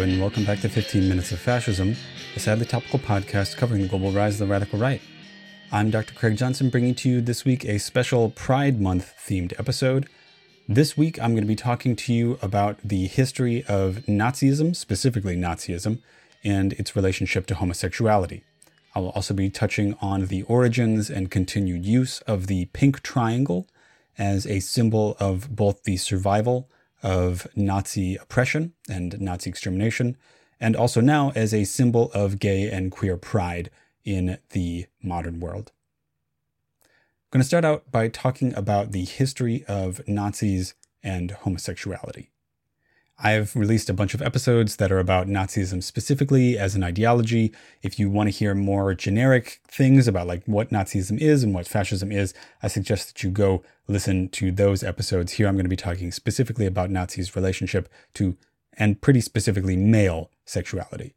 and welcome back to 15 Minutes of Fascism, a sadly topical podcast covering the global rise of the radical right. I'm Dr. Craig Johnson, bringing to you this week a special Pride Month themed episode. This week, I'm going to be talking to you about the history of Nazism, specifically Nazism, and its relationship to homosexuality. I will also be touching on the origins and continued use of the pink triangle as a symbol of both the survival of Nazi oppression and Nazi extermination, and also now as a symbol of gay and queer pride in the modern world. I'm going to start out by talking about the history of Nazis and homosexuality. I've released a bunch of episodes that are about Nazism specifically as an ideology. If you want to hear more generic things about like what Nazism is and what fascism is, I suggest that you go listen to those episodes. Here I'm going to be talking specifically about Nazis' relationship to and pretty specifically male sexuality.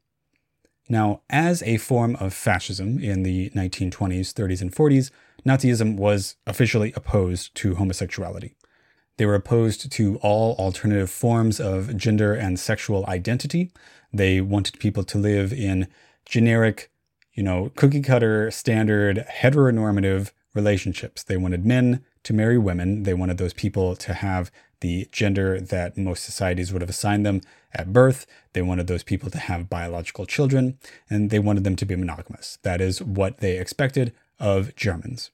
Now, as a form of fascism in the 1920s, 30s, and 40s, Nazism was officially opposed to homosexuality. They were opposed to all alternative forms of gender and sexual identity. They wanted people to live in generic, you know, cookie cutter, standard, heteronormative relationships. They wanted men to marry women. They wanted those people to have the gender that most societies would have assigned them at birth. They wanted those people to have biological children, and they wanted them to be monogamous. That is what they expected of Germans.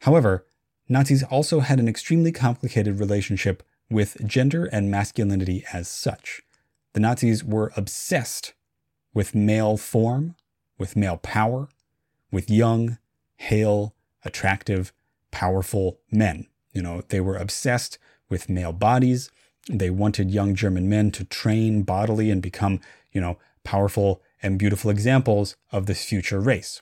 However, Nazis also had an extremely complicated relationship with gender and masculinity as such. The Nazis were obsessed with male form, with male power, with young, hale, attractive, powerful men. You know, they were obsessed with male bodies. They wanted young German men to train bodily and become, you know, powerful and beautiful examples of this future race.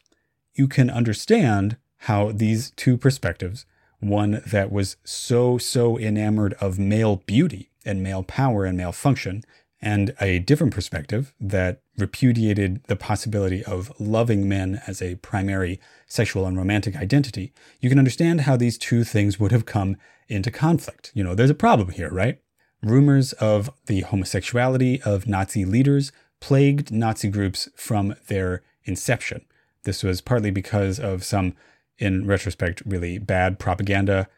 You can understand how these two perspectives one that was so, so enamored of male beauty and male power and male function, and a different perspective that repudiated the possibility of loving men as a primary sexual and romantic identity, you can understand how these two things would have come into conflict. You know, there's a problem here, right? Rumors of the homosexuality of Nazi leaders plagued Nazi groups from their inception. This was partly because of some in retrospect, really bad propaganda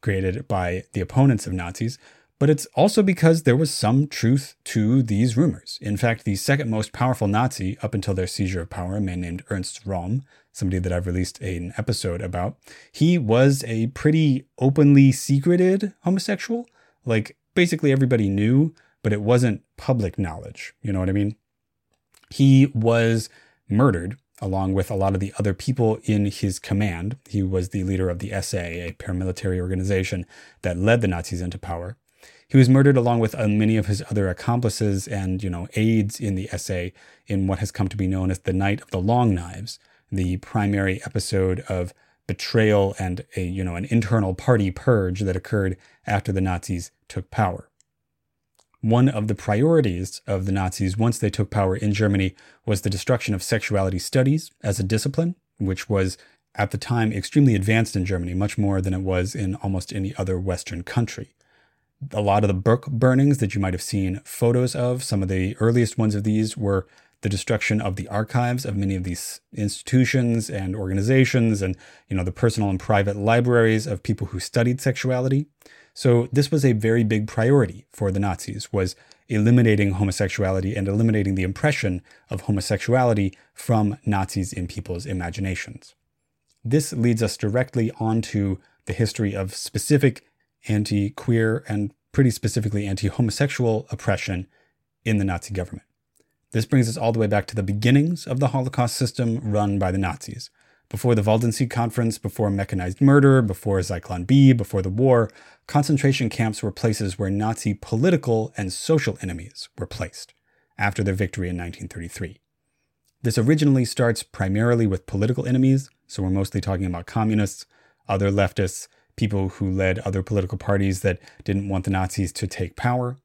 created by the opponents of Nazis, but it's also because there was some truth to these rumors. In fact, the second most powerful Nazi up until their seizure of power, a man named Ernst Röhm, somebody that I've released an episode about, he was a pretty openly secreted homosexual. Like, basically everybody knew, but it wasn't public knowledge. You know what I mean? He was murdered along with a lot of the other people in his command. He was the leader of the SA, a paramilitary organization that led the Nazis into power. He was murdered along with uh, many of his other accomplices and, you know, aides in the SA in what has come to be known as the Night of the Long Knives, the primary episode of betrayal and a, you know, an internal party purge that occurred after the Nazis took power. One of the priorities of the Nazis once they took power in Germany was the destruction of sexuality studies as a discipline, which was at the time extremely advanced in Germany, much more than it was in almost any other Western country. A lot of the book burnings that you might have seen photos of, some of the earliest ones of these were the destruction of the archives of many of these institutions and organizations and you know the personal and private libraries of people who studied sexuality so this was a very big priority for the Nazis was eliminating homosexuality and eliminating the impression of homosexuality from Nazis in people's imaginations. This leads us directly onto the history of specific anti queer and pretty specifically anti homosexual oppression in the Nazi government. This brings us all the way back to the beginnings of the Holocaust system run by the Nazis. Before the Wannsee Conference, before mechanized murder, before Zyklon B, before the war, concentration camps were places where Nazi political and social enemies were placed after their victory in 1933. This originally starts primarily with political enemies, so we're mostly talking about communists, other leftists, people who led other political parties that didn't want the Nazis to take power,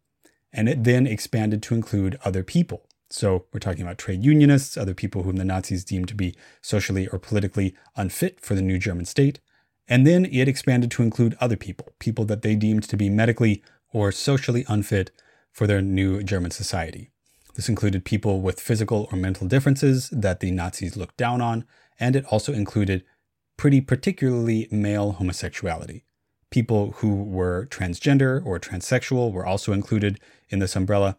and it then expanded to include other people. So we're talking about trade unionists, other people whom the Nazis deemed to be socially or politically unfit for the new German state, and then it expanded to include other people, people that they deemed to be medically or socially unfit for their new German society. This included people with physical or mental differences that the Nazis looked down on, and it also included pretty particularly male homosexuality. People who were transgender or transsexual were also included in this umbrella.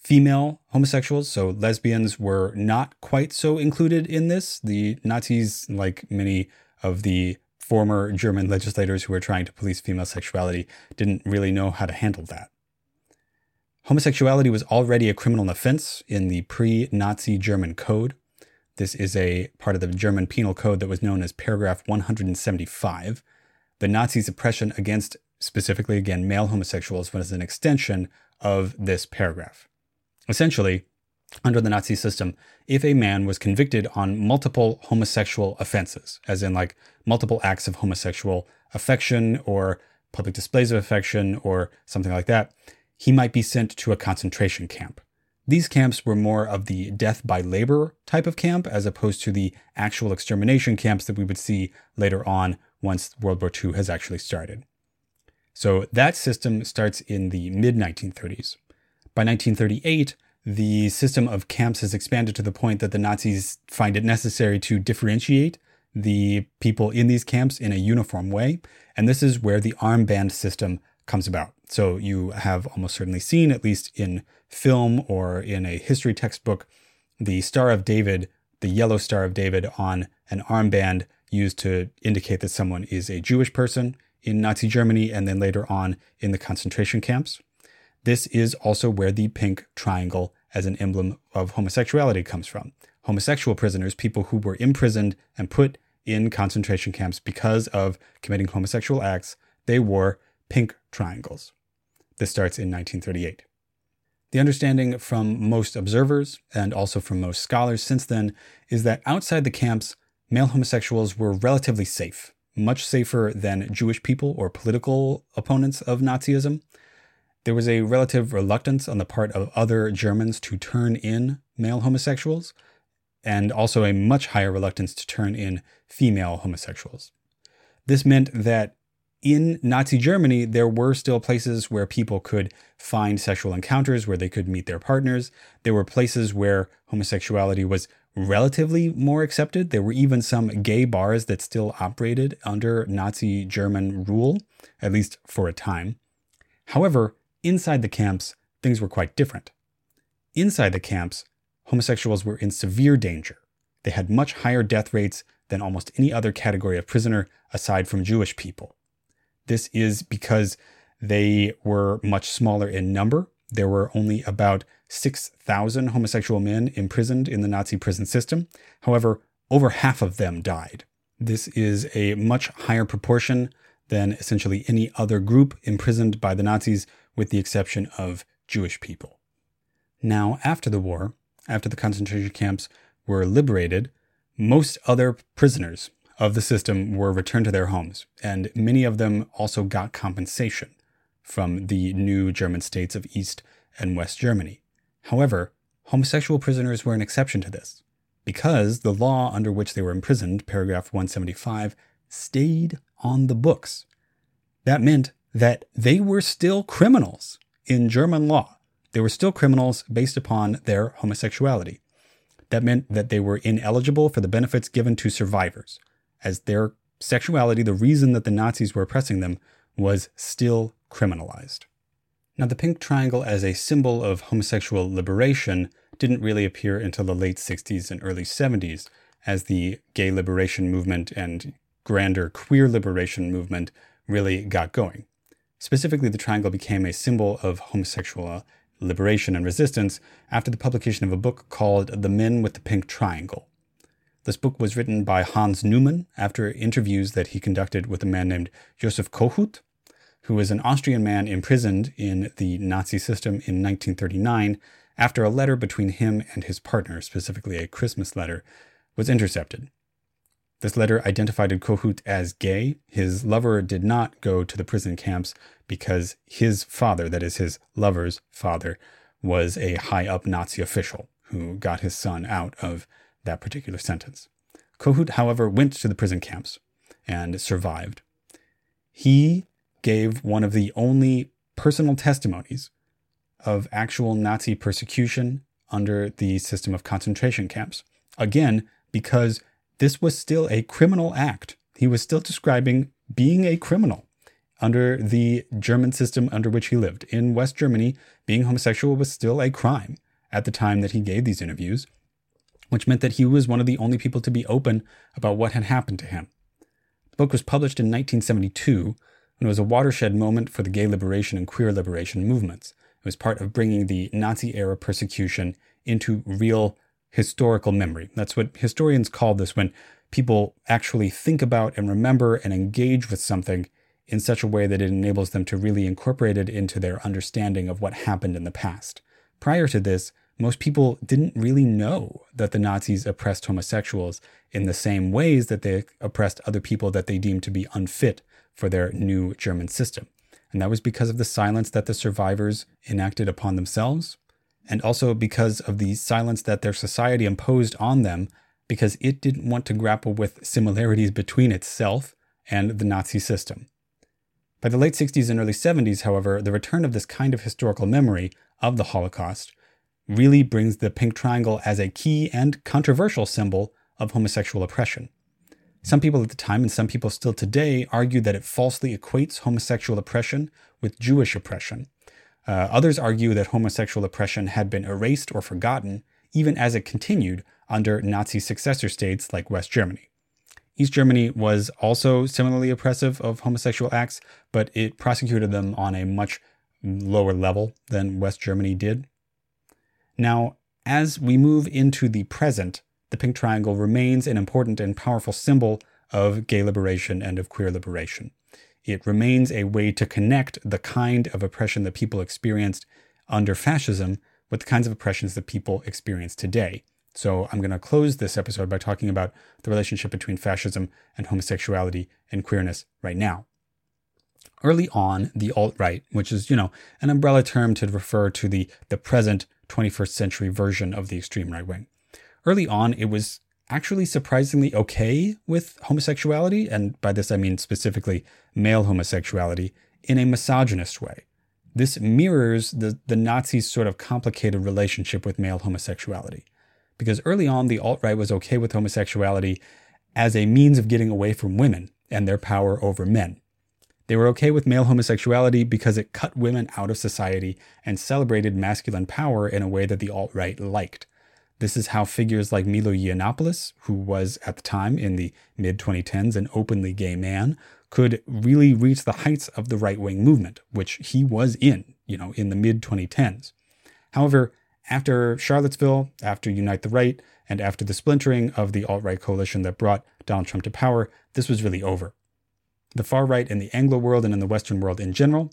Female homosexuals, so lesbians, were not quite so included in this. The Nazis, like many of the former German legislators who were trying to police female sexuality, didn't really know how to handle that. Homosexuality was already a criminal offense in the pre Nazi German code. This is a part of the German penal code that was known as paragraph 175. The Nazis' oppression against, specifically again, male homosexuals was an extension of this paragraph. Essentially, under the Nazi system, if a man was convicted on multiple homosexual offenses, as in like multiple acts of homosexual affection or public displays of affection or something like that, he might be sent to a concentration camp. These camps were more of the death by labor type of camp, as opposed to the actual extermination camps that we would see later on once World War II has actually started. So that system starts in the mid 1930s. By 1938, the system of camps has expanded to the point that the Nazis find it necessary to differentiate the people in these camps in a uniform way. And this is where the armband system comes about. So you have almost certainly seen, at least in film or in a history textbook, the Star of David, the yellow Star of David on an armband used to indicate that someone is a Jewish person in Nazi Germany and then later on in the concentration camps. This is also where the pink triangle as an emblem of homosexuality comes from. Homosexual prisoners, people who were imprisoned and put in concentration camps because of committing homosexual acts, they wore pink triangles. This starts in 1938. The understanding from most observers and also from most scholars since then is that outside the camps, male homosexuals were relatively safe, much safer than Jewish people or political opponents of Nazism. There was a relative reluctance on the part of other Germans to turn in male homosexuals, and also a much higher reluctance to turn in female homosexuals. This meant that in Nazi Germany, there were still places where people could find sexual encounters, where they could meet their partners. There were places where homosexuality was relatively more accepted. There were even some gay bars that still operated under Nazi German rule, at least for a time. However, inside the camps, things were quite different. Inside the camps, homosexuals were in severe danger. They had much higher death rates than almost any other category of prisoner aside from Jewish people. This is because they were much smaller in number. There were only about 6,000 homosexual men imprisoned in the Nazi prison system. However, over half of them died. This is a much higher proportion than essentially any other group imprisoned by the Nazis, with the exception of Jewish people. Now, after the war, after the concentration camps were liberated, most other prisoners of the system were returned to their homes, and many of them also got compensation from the new German states of East and West Germany. However, homosexual prisoners were an exception to this, because the law under which they were imprisoned, paragraph 175, stayed on the books. That meant that they were still criminals in German law. They were still criminals based upon their homosexuality. That meant that they were ineligible for the benefits given to survivors, as their sexuality, the reason that the Nazis were oppressing them, was still criminalized. Now, the pink triangle as a symbol of homosexual liberation didn't really appear until the late 60s and early 70s, as the gay liberation movement and grander queer liberation movement really got going. Specifically, the triangle became a symbol of homosexual uh, liberation and resistance after the publication of a book called The Men with the Pink Triangle. This book was written by Hans Neumann after interviews that he conducted with a man named Josef Kohout, who was an Austrian man imprisoned in the Nazi system in 1939 after a letter between him and his partner, specifically a Christmas letter, was intercepted. This letter identified Kohout as gay. His lover did not go to the prison camps because his father, that is his lover's father, was a high up Nazi official who got his son out of that particular sentence. Kohout, however, went to the prison camps and survived. He gave one of the only personal testimonies of actual Nazi persecution under the system of concentration camps. Again, because this was still a criminal act. He was still describing being a criminal under the German system under which he lived. In West Germany, being homosexual was still a crime at the time that he gave these interviews, which meant that he was one of the only people to be open about what had happened to him. The book was published in 1972 and it was a watershed moment for the gay liberation and queer liberation movements. It was part of bringing the Nazi era persecution into real historical memory. That's what historians call this when people actually think about and remember and engage with something in such a way that it enables them to really incorporate it into their understanding of what happened in the past. Prior to this, most people didn't really know that the Nazis oppressed homosexuals in the same ways that they oppressed other people that they deemed to be unfit for their new German system. And that was because of the silence that the survivors enacted upon themselves, and also because of the silence that their society imposed on them, because it didn't want to grapple with similarities between itself and the Nazi system. By the late 60s and early 70s, however, the return of this kind of historical memory of the Holocaust really brings the pink triangle as a key and controversial symbol of homosexual oppression. Some people at the time and some people still today argue that it falsely equates homosexual oppression with Jewish oppression. Uh, others argue that homosexual oppression had been erased or forgotten, even as it continued under Nazi successor states like West Germany. East Germany was also similarly oppressive of homosexual acts, but it prosecuted them on a much lower level than West Germany did. Now, as we move into the present, the pink triangle remains an important and powerful symbol of gay liberation and of queer liberation. It remains a way to connect the kind of oppression that people experienced under fascism with the kinds of oppressions that people experience today. So I'm going to close this episode by talking about the relationship between fascism and homosexuality and queerness right now. Early on, the alt right, which is, you know, an umbrella term to refer to the, the present 21st century version of the extreme right wing. Early on, it was actually surprisingly okay with homosexuality, and by this I mean specifically male homosexuality, in a misogynist way. This mirrors the, the Nazis' sort of complicated relationship with male homosexuality because early on the alt right was okay with homosexuality as a means of getting away from women and their power over men. They were okay with male homosexuality because it cut women out of society and celebrated masculine power in a way that the alt right liked. This is how figures like Milo Yiannopoulos, who was at the time in the mid 2010s an openly gay man, could really reach the heights of the right wing movement, which he was in, you know, in the mid 2010s. However, after Charlottesville, after Unite the Right, and after the splintering of the alt right coalition that brought Donald Trump to power, this was really over. The far right in the Anglo world and in the Western world in general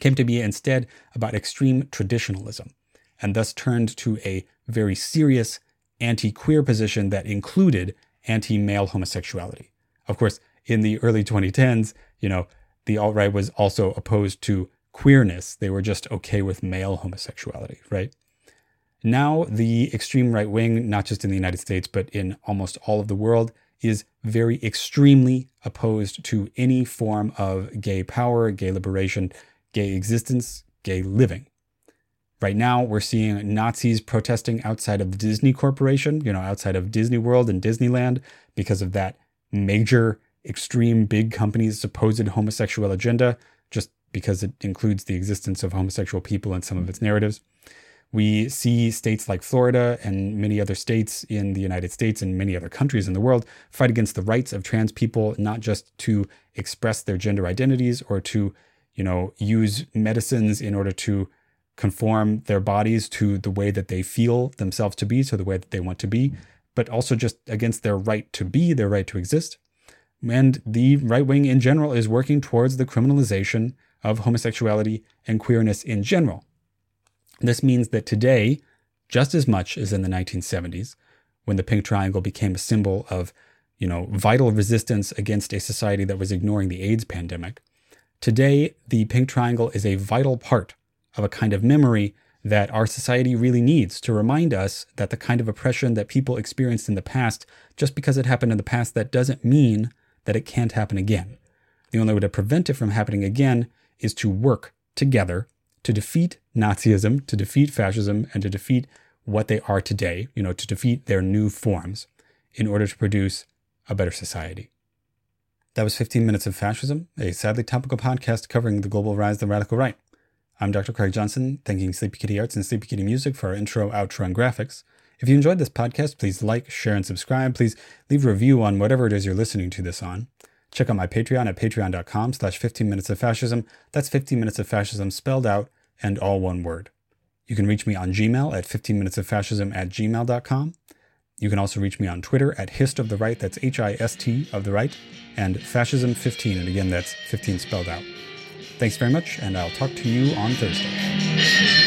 came to be instead about extreme traditionalism, and thus turned to a very serious anti queer position that included anti male homosexuality. Of course, in the early 2010s, you know, the alt right was also opposed to queerness. They were just okay with male homosexuality, right? Now, the extreme right wing, not just in the United States, but in almost all of the world, is very extremely opposed to any form of gay power, gay liberation, gay existence, gay living. Right now, we're seeing Nazis protesting outside of Disney Corporation, you know, outside of Disney World and Disneyland because of that major, extreme, big company's supposed homosexual agenda, just because it includes the existence of homosexual people in some of its narratives. We see states like Florida and many other states in the United States and many other countries in the world fight against the rights of trans people, not just to express their gender identities or to, you know, use medicines in order to conform their bodies to the way that they feel themselves to be, to the way that they want to be, but also just against their right to be, their right to exist. And the right wing in general is working towards the criminalization of homosexuality and queerness in general. This means that today, just as much as in the 1970s, when the pink triangle became a symbol of, you know, vital resistance against a society that was ignoring the AIDS pandemic, today the pink triangle is a vital part of a kind of memory that our society really needs to remind us that the kind of oppression that people experienced in the past, just because it happened in the past, that doesn't mean that it can't happen again. The only way to prevent it from happening again is to work together to defeat Nazism, to defeat fascism, and to defeat what they are today, you know, to defeat their new forms in order to produce a better society. That was 15 Minutes of Fascism, a sadly topical podcast covering the global rise of the radical right. I'm Dr. Craig Johnson, thanking Sleepy Kitty Arts and Sleepy Kitty Music for our intro, outro, and graphics. If you enjoyed this podcast, please like, share, and subscribe. Please leave a review on whatever it is you're listening to this on. Check out my Patreon at patreon.com slash 15 minutes of fascism. That's 15 minutes of fascism spelled out and all one word. You can reach me on Gmail at 15 minutes of fascism at gmail.com. You can also reach me on Twitter at hist of the right, that's H-I-S-T of the right, and fascism15, and again, that's 15 spelled out. Thanks very much, and I'll talk to you on Thursday.